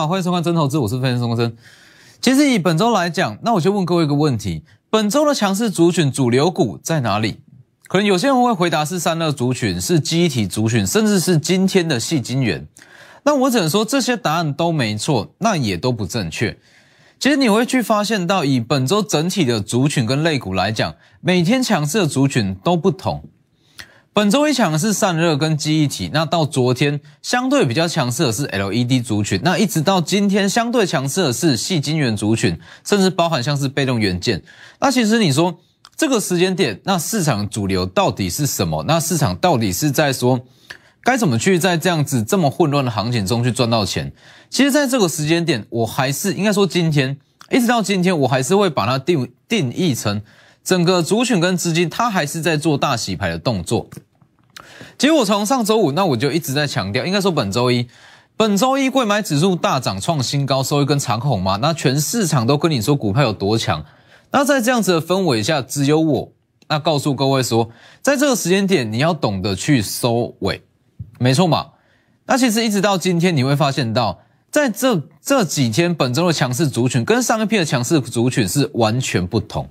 好，欢迎收看真投资，我是分析师钟生。其实以本周来讲，那我就问各位一个问题：本周的强势族群主流股在哪里？可能有些人会回答是散热族群，是机体族群，甚至是今天的细晶圆。那我只能说这些答案都没错，那也都不正确。其实你会去发现到，以本周整体的族群跟类股来讲，每天强势的族群都不同。本周一强的是散热跟记忆体，那到昨天相对比较强势的是 LED 族群，那一直到今天相对强势的是细晶圆族群，甚至包含像是被动元件。那其实你说这个时间点，那市场主流到底是什么？那市场到底是在说该怎么去在这样子这么混乱的行情中去赚到钱？其实，在这个时间点，我还是应该说今天一直到今天，我还是会把它定定义成。整个族群跟资金，它还是在做大洗牌的动作。其实我从上周五，那我就一直在强调，应该说本周一，本周一贵买指数大涨创新高，收一根长红嘛。那全市场都跟你说股票有多强。那在这样子的氛围下，只有我那告诉各位说，在这个时间点，你要懂得去收尾，没错嘛。那其实一直到今天，你会发现到，在这这几天本周的强势族群，跟上一批的强势族群是完全不同。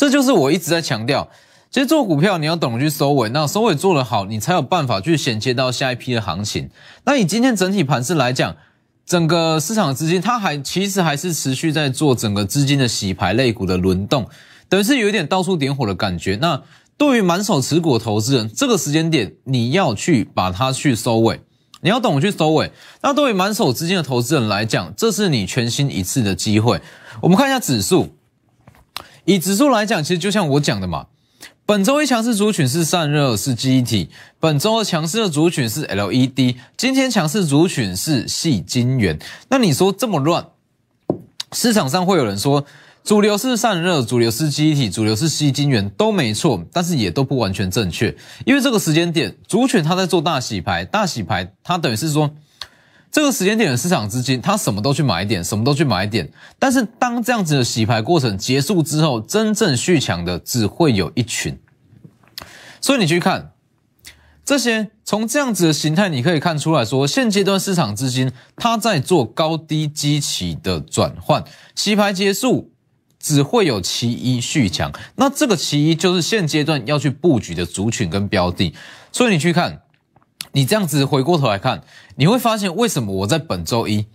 这就是我一直在强调，其实做股票你要懂得去收尾，那收尾做得好，你才有办法去衔接到下一批的行情。那以今天整体盘势来讲，整个市场资金它还其实还是持续在做整个资金的洗牌类股的轮动，等于是有一点到处点火的感觉。那对于满手持股的投资人，这个时间点你要去把它去收尾，你要懂得去收尾。那对于满手资金的投资人来讲，这是你全新一次的机会。我们看一下指数。以指数来讲，其实就像我讲的嘛，本周一强势族群是散热，是记忆体；本周二强势的族群是 LED，今天强势族群是细晶圆。那你说这么乱，市场上会有人说主流是散热，主流是记忆体，主流是细晶圆，都没错，但是也都不完全正确，因为这个时间点族群它在做大洗牌，大洗牌它等于是说。这个时间点的市场资金，它什么都去买点，什么都去买点。但是当这样子的洗牌过程结束之后，真正续强的只会有一群。所以你去看这些，从这样子的形态，你可以看出来说，现阶段市场资金它在做高低基期的转换，洗牌结束只会有其一续强。那这个其一就是现阶段要去布局的族群跟标的。所以你去看。你这样子回过头来看，你会发现为什么我在本周一、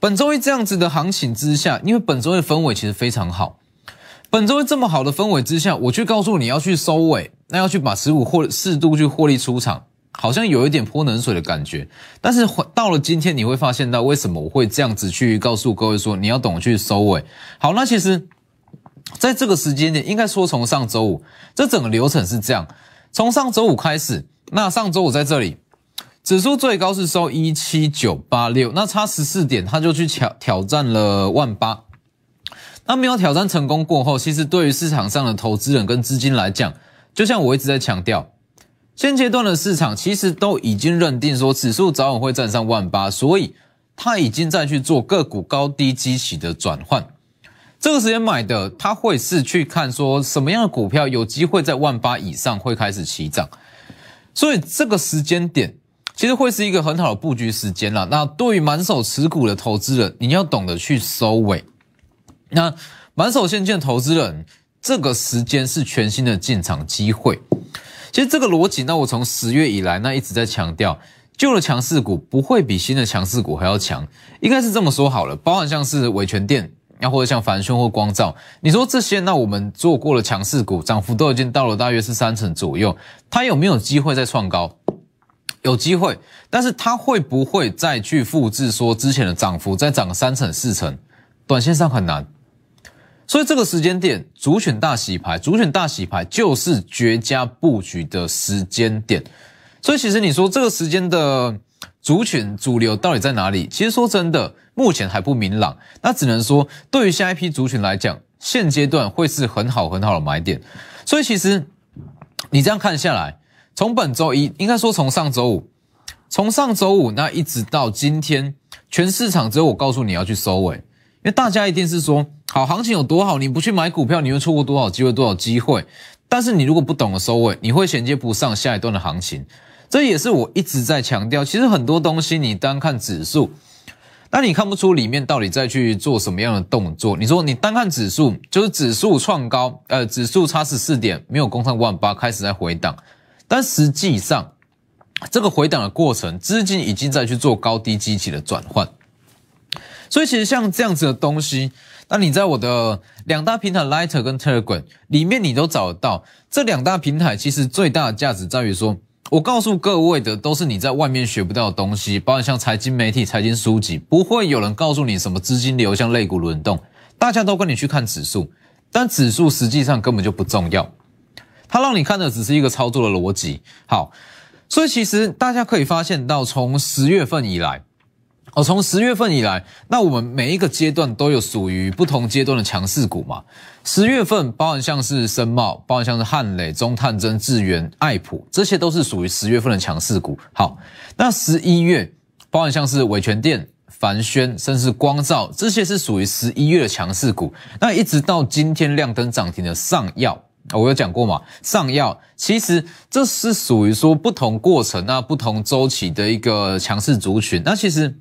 本周一这样子的行情之下，因为本周一氛围其实非常好。本周一这么好的氛围之下，我去告诉你要去收尾，那要去把十五获适度去获利出场，好像有一点泼冷水的感觉。但是到了今天，你会发现到为什么我会这样子去告诉各位说，你要懂得去收尾。好，那其实在这个时间点，应该说从上周五，这整个流程是这样：从上周五开始，那上周五在这里。指数最高是收一七九八六，那差十四点，他就去挑挑战了万八。那没有挑战成功过后，其实对于市场上的投资人跟资金来讲，就像我一直在强调，现阶段的市场其实都已经认定说指数早晚会站上万八，所以他已经在去做个股高低基期的转换。这个时间买的，他会是去看说什么样的股票有机会在万八以上会开始起涨，所以这个时间点。其实会是一个很好的布局时间了。那对于满手持股的投资人，你要懂得去收尾。那满手现金的投资人，这个时间是全新的进场机会。其实这个逻辑，那我从十月以来，那一直在强调，旧的强势股不会比新的强势股还要强，应该是这么说好了。包含像是伟权店，那或者像凡轩或光照，你说这些，那我们做过了强势股，涨幅都已经到了大约是三成左右，它有没有机会再创高？有机会，但是它会不会再去复制说之前的涨幅再涨三成四成？短线上很难，所以这个时间点，主选大洗牌，主选大洗牌就是绝佳布局的时间点。所以其实你说这个时间的主选主流到底在哪里？其实说真的，目前还不明朗。那只能说，对于下一批族群来讲，现阶段会是很好很好的买点。所以其实你这样看下来。从本周一，应该说从上周五，从上周五那一直到今天，全市场只有我告诉你要去收尾，因为大家一定是说，好行情有多好，你不去买股票，你会错过多少机会，多少机会。但是你如果不懂得收尾，你会衔接不上下一段的行情。这也是我一直在强调，其实很多东西你单看指数，那你看不出里面到底在去做什么样的动作？你说你单看指数，就是指数创高，呃，指数差十四点，没有攻上万八，开始在回档，但实际上这个回档的过程，资金已经在去做高低机器的转换。所以其实像这样子的东西，那你在我的两大平台 Lighter 跟 Telegram 里面，你都找得到。这两大平台其实最大的价值在于说。我告诉各位的都是你在外面学不到的东西，包括像财经媒体、财经书籍，不会有人告诉你什么资金流向、类股轮动，大家都跟你去看指数，但指数实际上根本就不重要，它让你看的只是一个操作的逻辑。好，所以其实大家可以发现到，从十月份以来。哦，从十月份以来，那我们每一个阶段都有属于不同阶段的强势股嘛。十月份包含像是深茂，包含像是汉磊、中探针、智源、爱普，这些都是属于十月份的强势股。好，那十一月包含像是伟权电、凡轩，甚至光照，这些是属于十一月的强势股。那一直到今天亮灯涨停的上药，我有讲过嘛？上药其实这是属于说不同过程、那不同周期的一个强势族群。那其实。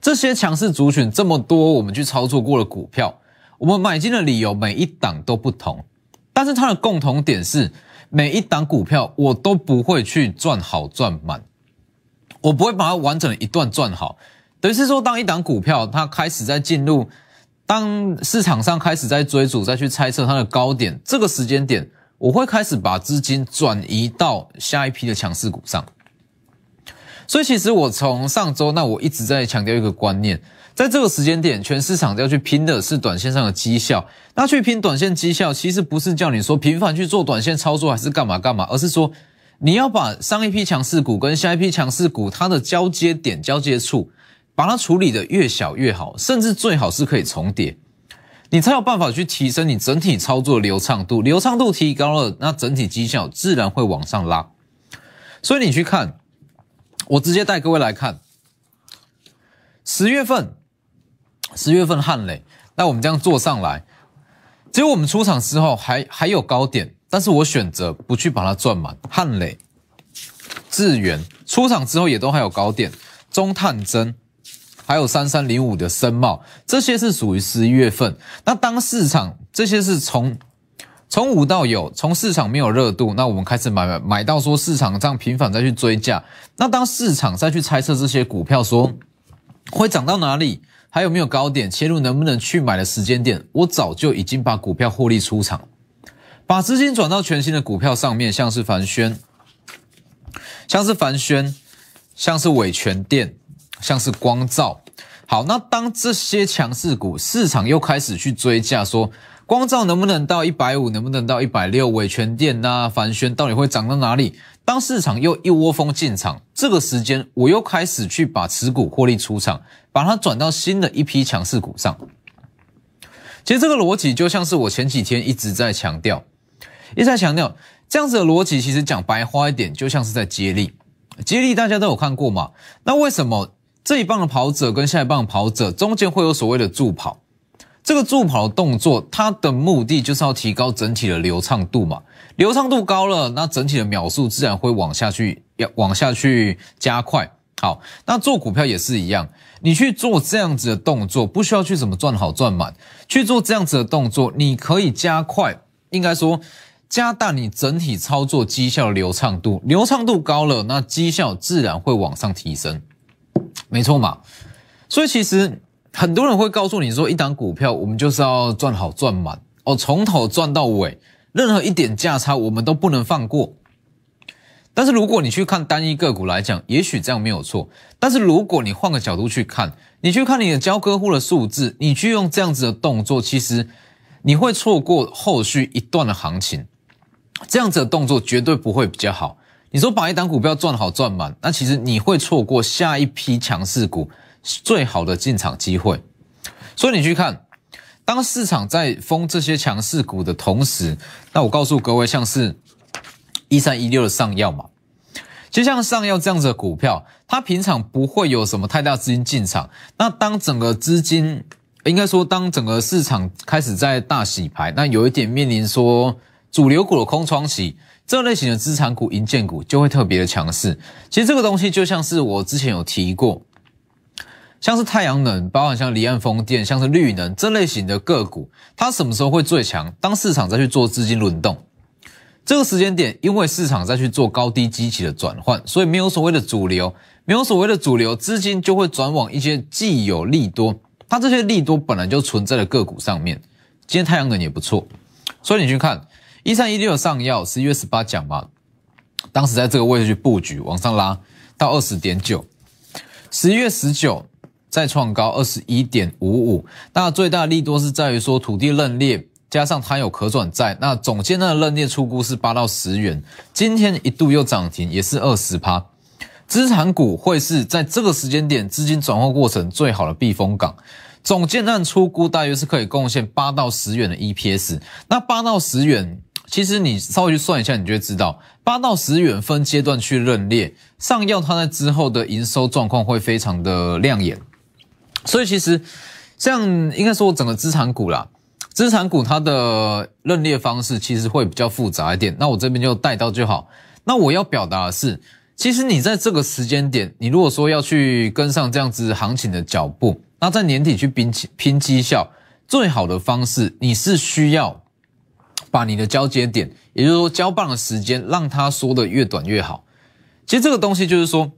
这些强势族群这么多，我们去操作过的股票，我们买进的理由每一档都不同，但是它的共同点是，每一档股票我都不会去赚好赚满，我不会把它完整的一段赚好。等于是说，当一档股票它开始在进入，当市场上开始在追逐、再去猜测它的高点，这个时间点，我会开始把资金转移到下一批的强势股上。所以其实我从上周，那我一直在强调一个观念，在这个时间点，全市场要去拼的是短线上的绩效。那去拼短线绩效，其实不是叫你说频繁去做短线操作，还是干嘛干嘛，而是说你要把上一批强势股跟下一批强势股它的交接点、交接处，把它处理的越小越好，甚至最好是可以重叠，你才有办法去提升你整体操作流畅度。流畅度提高了，那整体绩效自然会往上拉。所以你去看。我直接带各位来看十月份，十月份汉磊，那我们这样做上来，结果我们出场之后还还有高点，但是我选择不去把它赚满。汉磊、智源出场之后也都还有高点，中探针，还有三三零五的深茂，这些是属于十一月份。那当市场这些是从。从无到有，从市场没有热度，那我们开始买买买到说市场这样频繁再去追价，那当市场再去猜测这些股票说会涨到哪里，还有没有高点切入，能不能去买的时间点，我早就已经把股票获利出场，把资金转到全新的股票上面，像是凡轩，像是凡轩，像是伟全电，像是光照。好，那当这些强势股市场又开始去追价说。光照能不能到一百五？能不能到一百六？伟权电呐，凡轩到底会涨到哪里？当市场又一窝蜂进场，这个时间我又开始去把持股获利出场，把它转到新的一批强势股上。其实这个逻辑就像是我前几天一直在强调，一直在强调这样子的逻辑，其实讲白话一点，就像是在接力。接力大家都有看过嘛？那为什么这一棒的跑者跟下一棒的跑者中间会有所谓的助跑？这个助跑的动作，它的目的就是要提高整体的流畅度嘛。流畅度高了，那整体的秒数自然会往下去，要往下去加快。好，那做股票也是一样，你去做这样子的动作，不需要去怎么赚好赚满，去做这样子的动作，你可以加快，应该说加大你整体操作绩效流畅度。流畅度高了，那绩效自然会往上提升，没错嘛。所以其实。很多人会告诉你说，一档股票我们就是要赚好赚满哦，从头赚到尾，任何一点价差我们都不能放过。但是如果你去看单一个股来讲，也许这样没有错。但是如果你换个角度去看，你去看你的交割户的数字，你去用这样子的动作，其实你会错过后续一段的行情。这样子的动作绝对不会比较好。你说把一档股票赚好赚满，那其实你会错过下一批强势股。最好的进场机会，所以你去看，当市场在封这些强势股的同时，那我告诉各位，像是一三一六的上药嘛，就像上药这样子的股票，它平常不会有什么太大资金进场。那当整个资金，应该说当整个市场开始在大洗牌，那有一点面临说主流股的空窗期，这类型的资产股、银建股就会特别的强势。其实这个东西就像是我之前有提过。像是太阳能，包含像离岸风电，像是绿能这类型的个股，它什么时候会最强？当市场再去做资金轮动，这个时间点，因为市场再去做高低基期的转换，所以没有所谓的主流，没有所谓的主流资金就会转往一些既有利多，它这些利多本来就存在的个股上面。今天太阳能也不错，所以你去看一三一六上药，十一月十八讲嘛，当时在这个位置去布局，往上拉到二十点九。十一月十九再创高二十一点五五，那最大利多是在于说土地认列加上它有可转债，那总监的认列出估是八到十元，今天一度又涨停，也是二十趴。资产股会是在这个时间点资金转换过程最好的避风港。总建案出估大约是可以贡献八到十元的 EPS，那八到十元。其实你稍微去算一下，你就会知道，八到十元分阶段去认列，上药它在之后的营收状况会非常的亮眼。所以其实像应该说整个资产股啦，资产股它的认列方式其实会比较复杂一点。那我这边就带到就好。那我要表达的是，其实你在这个时间点，你如果说要去跟上这样子行情的脚步，那在年底去拼拼绩效，最好的方式你是需要。把你的交接点，也就是说交棒的时间，让它缩的越短越好。其实这个东西就是说，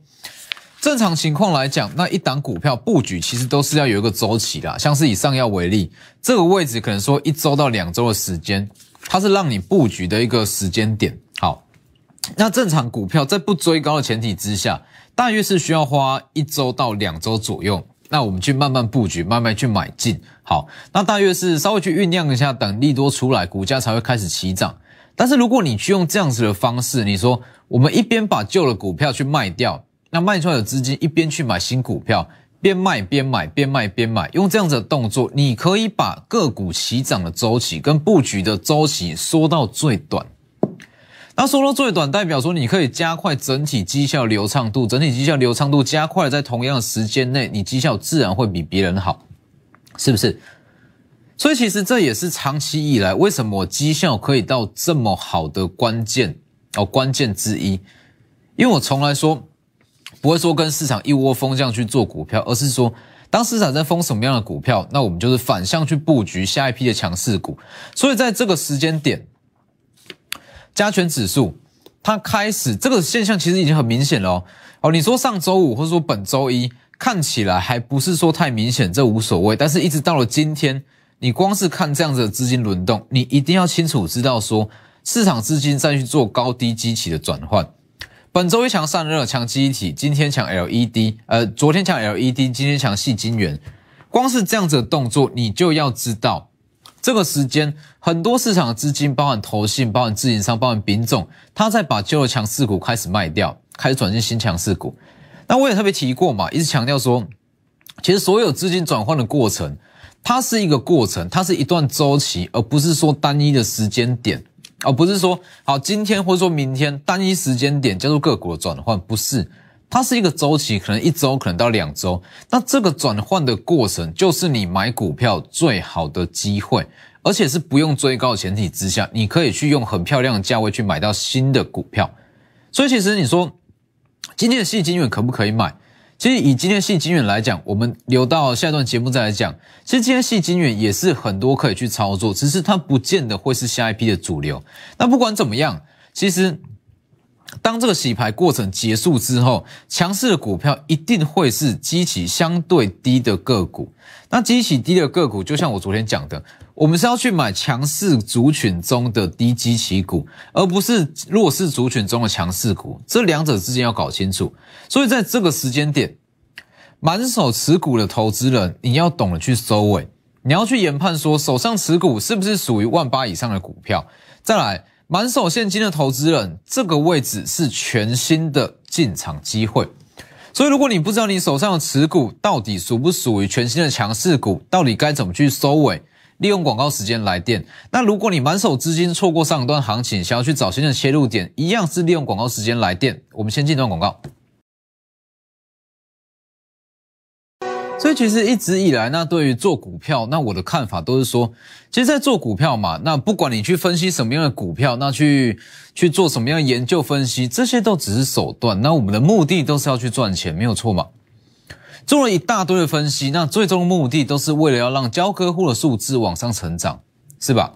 正常情况来讲，那一档股票布局其实都是要有一个周期的。像是以上药为例，这个位置可能说一周到两周的时间，它是让你布局的一个时间点。好，那正常股票在不追高的前提之下，大约是需要花一周到两周左右。那我们去慢慢布局，慢慢去买进。好，那大约是稍微去酝酿一下，等利多出来，股价才会开始起涨。但是如果你去用这样子的方式，你说我们一边把旧的股票去卖掉，那卖出来的资金一边去买新股票，边卖边买，边卖边买，用这样子的动作，你可以把个股起涨的周期跟布局的周期缩到最短。那说到最短，代表说你可以加快整体绩效流畅度，整体绩效流畅度加快，在同样的时间内，你绩效自然会比别人好，是不是？所以其实这也是长期以来为什么绩效可以到这么好的关键哦，关键之一。因为我从来说不会说跟市场一窝蜂这样去做股票，而是说当市场在封什么样的股票，那我们就是反向去布局下一批的强势股。所以在这个时间点。加权指数，它开始这个现象其实已经很明显了哦。哦，你说上周五或者说本周一看起来还不是说太明显，这无所谓。但是一直到了今天，你光是看这样子的资金轮动，你一定要清楚知道说，市场资金在去做高低基期的转换。本周一强散热强机体，今天强 LED，呃，昨天强 LED，今天强细晶圆。光是这样子的动作，你就要知道。这个时间，很多市场的资金，包含投信、包含自营商、包含丙种，他在把旧的强势股开始卖掉，开始转进新强势股。那我也特别提过嘛，一直强调说，其实所有资金转换的过程，它是一个过程，它是一段周期，而不是说单一的时间点，而不是说好今天或者说明天单一时间点叫做个股的转换，不是。它是一个周期，可能一周，可能到两周。那这个转换的过程，就是你买股票最好的机会，而且是不用追高的前提之下，你可以去用很漂亮的价位去买到新的股票。所以，其实你说今天的细金远可不可以买？其实以今天细金远来讲，我们留到下一段节目再来讲。其实今天细金远也是很多可以去操作，只是它不见得会是下一批的主流。那不管怎么样，其实。当这个洗牌过程结束之后，强势的股票一定会是基期相对低的个股。那基期低的个股，就像我昨天讲的，我们是要去买强势族群中的低基期股，而不是弱势族群中的强势股。这两者之间要搞清楚。所以在这个时间点，满手持股的投资人，你要懂得去收尾，你要去研判说手上持股是不是属于万八以上的股票。再来。满手现金的投资人，这个位置是全新的进场机会。所以，如果你不知道你手上的持股到底属不属于全新的强势股，到底该怎么去收尾？利用广告时间来电。那如果你满手资金错过上一段行情，想要去找新的切入点，一样是利用广告时间来电。我们先进段广告。所以其实一直以来，那对于做股票，那我的看法都是说，其实，在做股票嘛，那不管你去分析什么样的股票，那去去做什么样的研究分析，这些都只是手段。那我们的目的都是要去赚钱，没有错嘛。做了一大堆的分析，那最终的目的都是为了要让交割户的数字往上成长，是吧？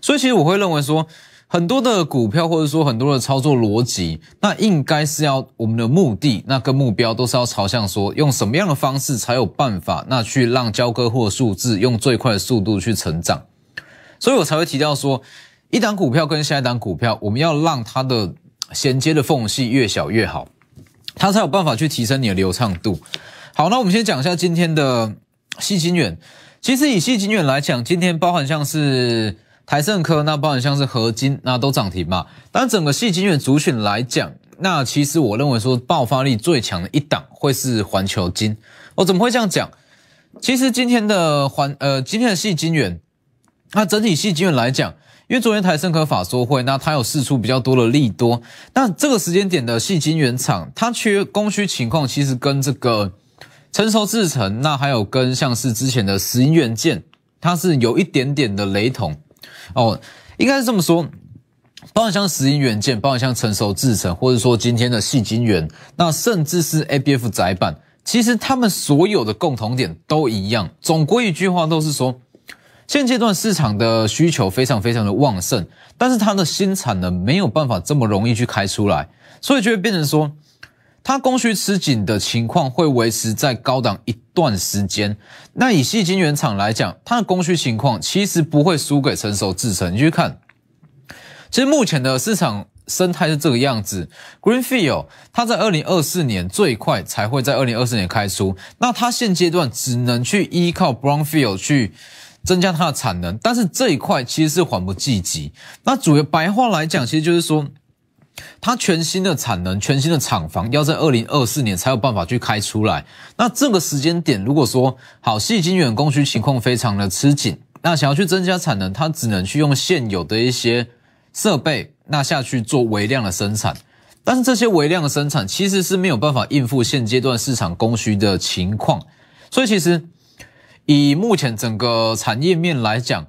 所以其实我会认为说，很多的股票或者说很多的操作逻辑，那应该是要我们的目的，那跟目标都是要朝向说，用什么样的方式才有办法，那去让交割户的数字用最快的速度去成长。所以我才会提到说，一档股票跟下一档股票，我们要让它的衔接的缝隙越小越好，它才有办法去提升你的流畅度。好，那我们先讲一下今天的细金远。其实以细金远来讲，今天包含像是。台盛科那包含像是合金那都涨停嘛，但整个细晶圆族群来讲，那其实我认为说爆发力最强的一档会是环球金。我怎么会这样讲？其实今天的环呃今天的细晶圆，那整体细晶圆来讲，因为昨天台盛科法说会，那它有试出比较多的利多，那这个时间点的细晶圆厂，它缺供需情况其实跟这个成熟制程，那还有跟像是之前的石英元件，它是有一点点的雷同。哦，应该是这么说，包含像石英元件，包含像成熟制程，或者说今天的细晶圆，那甚至是 ABF 窄板，其实他们所有的共同点都一样。总归一句话，都是说，现阶段市场的需求非常非常的旺盛，但是它的新产能没有办法这么容易去开出来，所以就会变成说。它供需吃紧的情况会维持在高档一段时间。那以细晶圆厂来讲，它的供需情况其实不会输给成熟制程。你去看，其实目前的市场生态是这个样子。Greenfield 它在二零二四年最快才会在二零二四年开出，那它现阶段只能去依靠 Brownfield 去增加它的产能，但是这一块其实是缓不济急。那主要白话来讲，其实就是说。它全新的产能、全新的厂房要在二零二四年才有办法去开出来。那这个时间点，如果说好细晶圆供需情况非常的吃紧，那想要去增加产能，它只能去用现有的一些设备，那下去做微量的生产。但是这些微量的生产其实是没有办法应付现阶段市场供需的情况。所以其实以目前整个产业面来讲，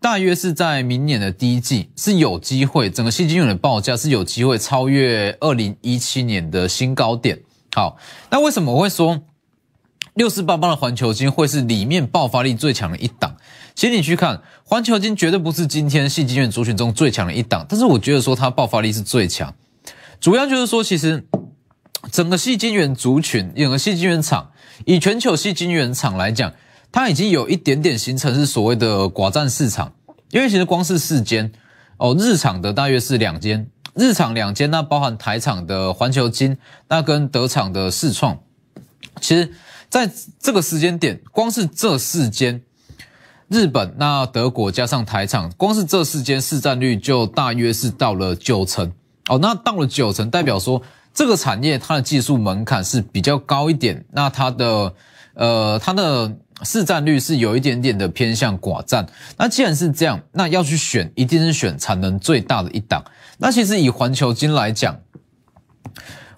大约是在明年的第一季是有机会，整个细晶圆的报价是有机会超越二零一七年的新高点。好，那为什么我会说六四八八的环球金会是里面爆发力最强的一档？其实你去看环球金绝对不是今天细晶圆族群中最强的一档，但是我觉得说它爆发力是最强，主要就是说其实整个细晶圆族群，整个细晶圆厂，以全球细晶圆厂来讲。它已经有一点点形成是所谓的寡占市场，因为其实光是四间哦，日厂的大约是两间，日厂两间，那包含台厂的环球金，那跟德厂的世创，其实在这个时间点，光是这四间，日本、那德国加上台厂，光是这四间市占率就大约是到了九成哦，那到了九成，代表说这个产业它的技术门槛是比较高一点，那它的呃它的。市占率是有一点点的偏向寡占，那既然是这样，那要去选，一定是选产能最大的一档。那其实以环球金来讲，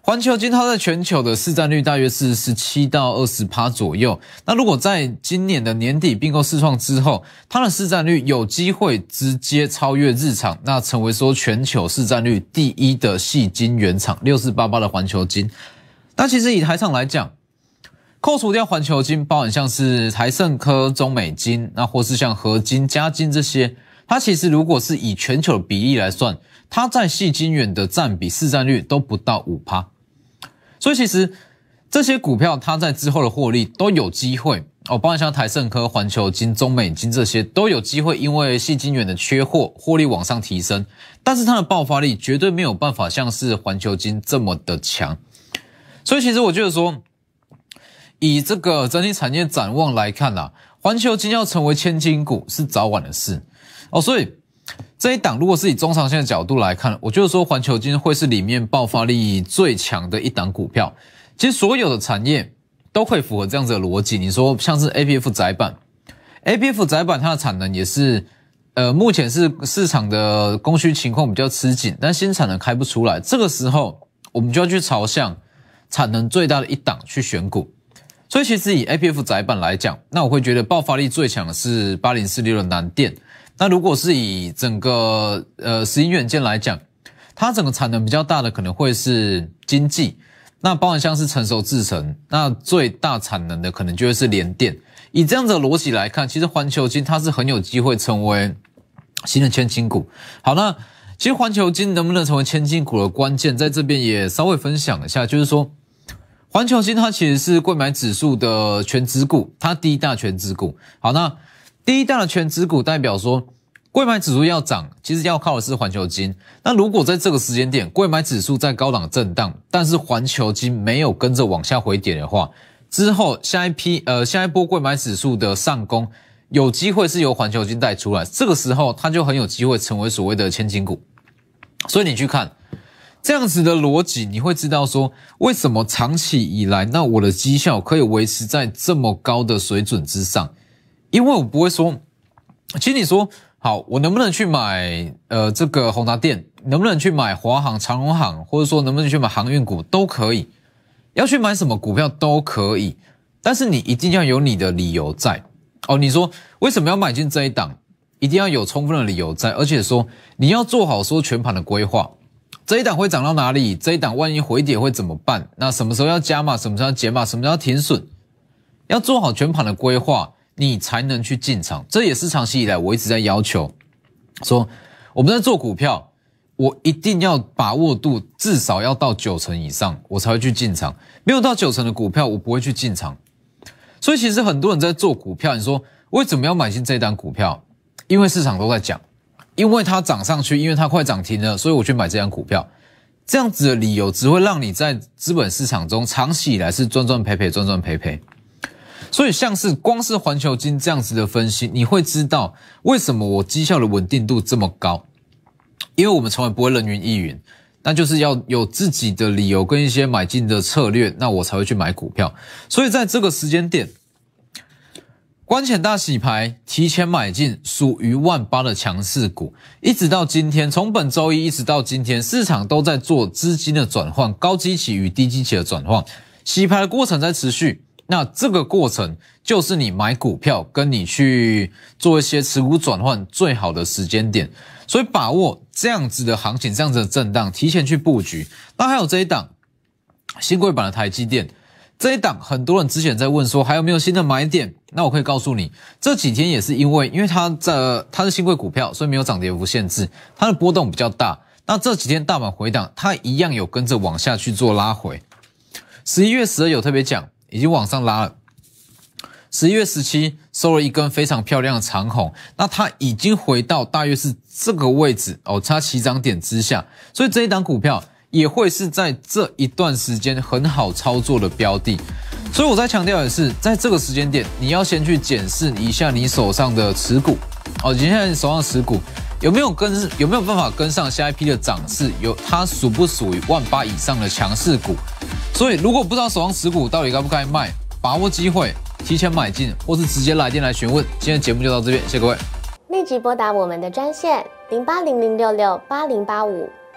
环球金它在全球的市占率大约是十七到二十趴左右。那如果在今年的年底并购试创之后，它的市占率有机会直接超越日厂，那成为说全球市占率第一的细金原厂六四八八的环球金。那其实以台厂来讲，扣除掉环球金，包含像是台盛科、中美金，那或是像合金、嘉金这些，它其实如果是以全球的比例来算，它在细金元的占比市占率都不到五趴，所以其实这些股票它在之后的获利都有机会哦，包含像台盛科、环球金、中美金这些都有机会，因为细金元的缺货，获利往上提升，但是它的爆发力绝对没有办法像是环球金这么的强，所以其实我觉得说。以这个整体产业展望来看呐，环球金要成为千金股是早晚的事哦。所以这一档如果是以中长线的角度来看，我就是说环球金会是里面爆发力最强的一档股票。其实所有的产业都会符合这样子的逻辑。你说像是 A P F 窄板，A P F 窄板它的产能也是，呃，目前是市场的供需情况比较吃紧，但新产能开不出来。这个时候我们就要去朝向产能最大的一档去选股。所以其实以 A P F 窄板来讲，那我会觉得爆发力最强的是八零四六的南电。那如果是以整个呃石英元件来讲，它整个产能比较大的可能会是经济。那包含像是成熟制成，那最大产能的可能就会是联电。以这样的逻辑来看，其实环球金它是很有机会成为新的千金股。好，那其实环球金能不能成为千金股的关键，在这边也稍微分享一下，就是说环球金它其实是贵买指数的全指股，它第一大全指股。好，那第一大的全指股代表说。贵买指数要涨，其实要靠的是环球金。那如果在这个时间点，贵买指数在高档震荡，但是环球金没有跟着往下回点的话，之后下一批呃下一波贵买指数的上攻，有机会是由环球金带出来，这个时候它就很有机会成为所谓的千金股。所以你去看这样子的逻辑，你会知道说为什么长期以来，那我的绩效可以维持在这么高的水准之上，因为我不会说，其实你说。好，我能不能去买呃这个宏达电？能不能去买华航、长荣航，或者说能不能去买航运股都可以。要去买什么股票都可以，但是你一定要有你的理由在哦。你说为什么要买进这一档？一定要有充分的理由在，而且说你要做好说全盘的规划。这一档会涨到哪里？这一档万一回跌会怎么办？那什么时候要加码？什么时候要减码？什么时候要停损？要做好全盘的规划。你才能去进场，这也是长期以来我一直在要求，说我们在做股票，我一定要把握度至少要到九成以上，我才会去进场。没有到九成的股票，我不会去进场。所以其实很多人在做股票，你说为什么要买进这一单股票？因为市场都在讲，因为它涨上去，因为它快涨停了，所以我去买这张股票。这样子的理由只会让你在资本市场中长期以来是赚赚赔赔，赚赚赔赔。所以，像是光是环球金这样子的分析，你会知道为什么我绩效的稳定度这么高，因为我们从来不会人云亦云，那就是要有自己的理由跟一些买进的策略，那我才会去买股票。所以，在这个时间点，关前大洗牌，提前买进属于万八的强势股，一直到今天，从本周一一直到今天，市场都在做资金的转换，高基企与低基企的转换，洗牌的过程在持续。那这个过程就是你买股票跟你去做一些持股转换最好的时间点，所以把握这样子的行情，这样子的震荡，提前去布局。那还有这一档新贵版的台积电，这一档很多人之前在问说还有没有新的买点？那我可以告诉你，这几天也是因为因为它的它是新贵股票，所以没有涨跌幅限制，它的波动比较大。那这几天大盘回档，它一样有跟着往下去做拉回。十一月十二有特别讲。已经往上拉了，十一月十七收了一根非常漂亮的长红，那它已经回到大约是这个位置哦，它起涨点之下，所以这一档股票也会是在这一段时间很好操作的标的。所以我在强调的是，在这个时间点，你要先去检视一下你手上的持股哦，你现在手上持股有没有跟有没有办法跟上下一批的涨势，有它属不属于万八以上的强势股？所以，如果不知道手上持股到底该不该卖，把握机会提前买进，或是直接来电来询问。今天节目就到这边，谢谢各位。立即拨打我们的专线零八零零六六八零八五